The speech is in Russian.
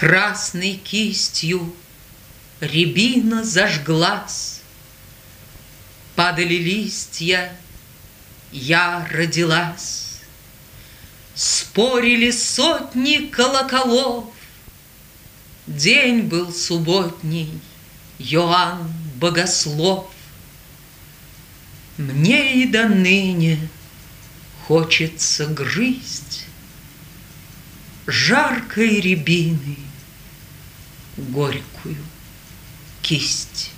Красной кистью рябина зажглась, Падали листья, я родилась. Спорили сотни колоколов, День был субботний, Иоанн Богослов. Мне и до ныне хочется грызть Жаркой рябины горькую кисть.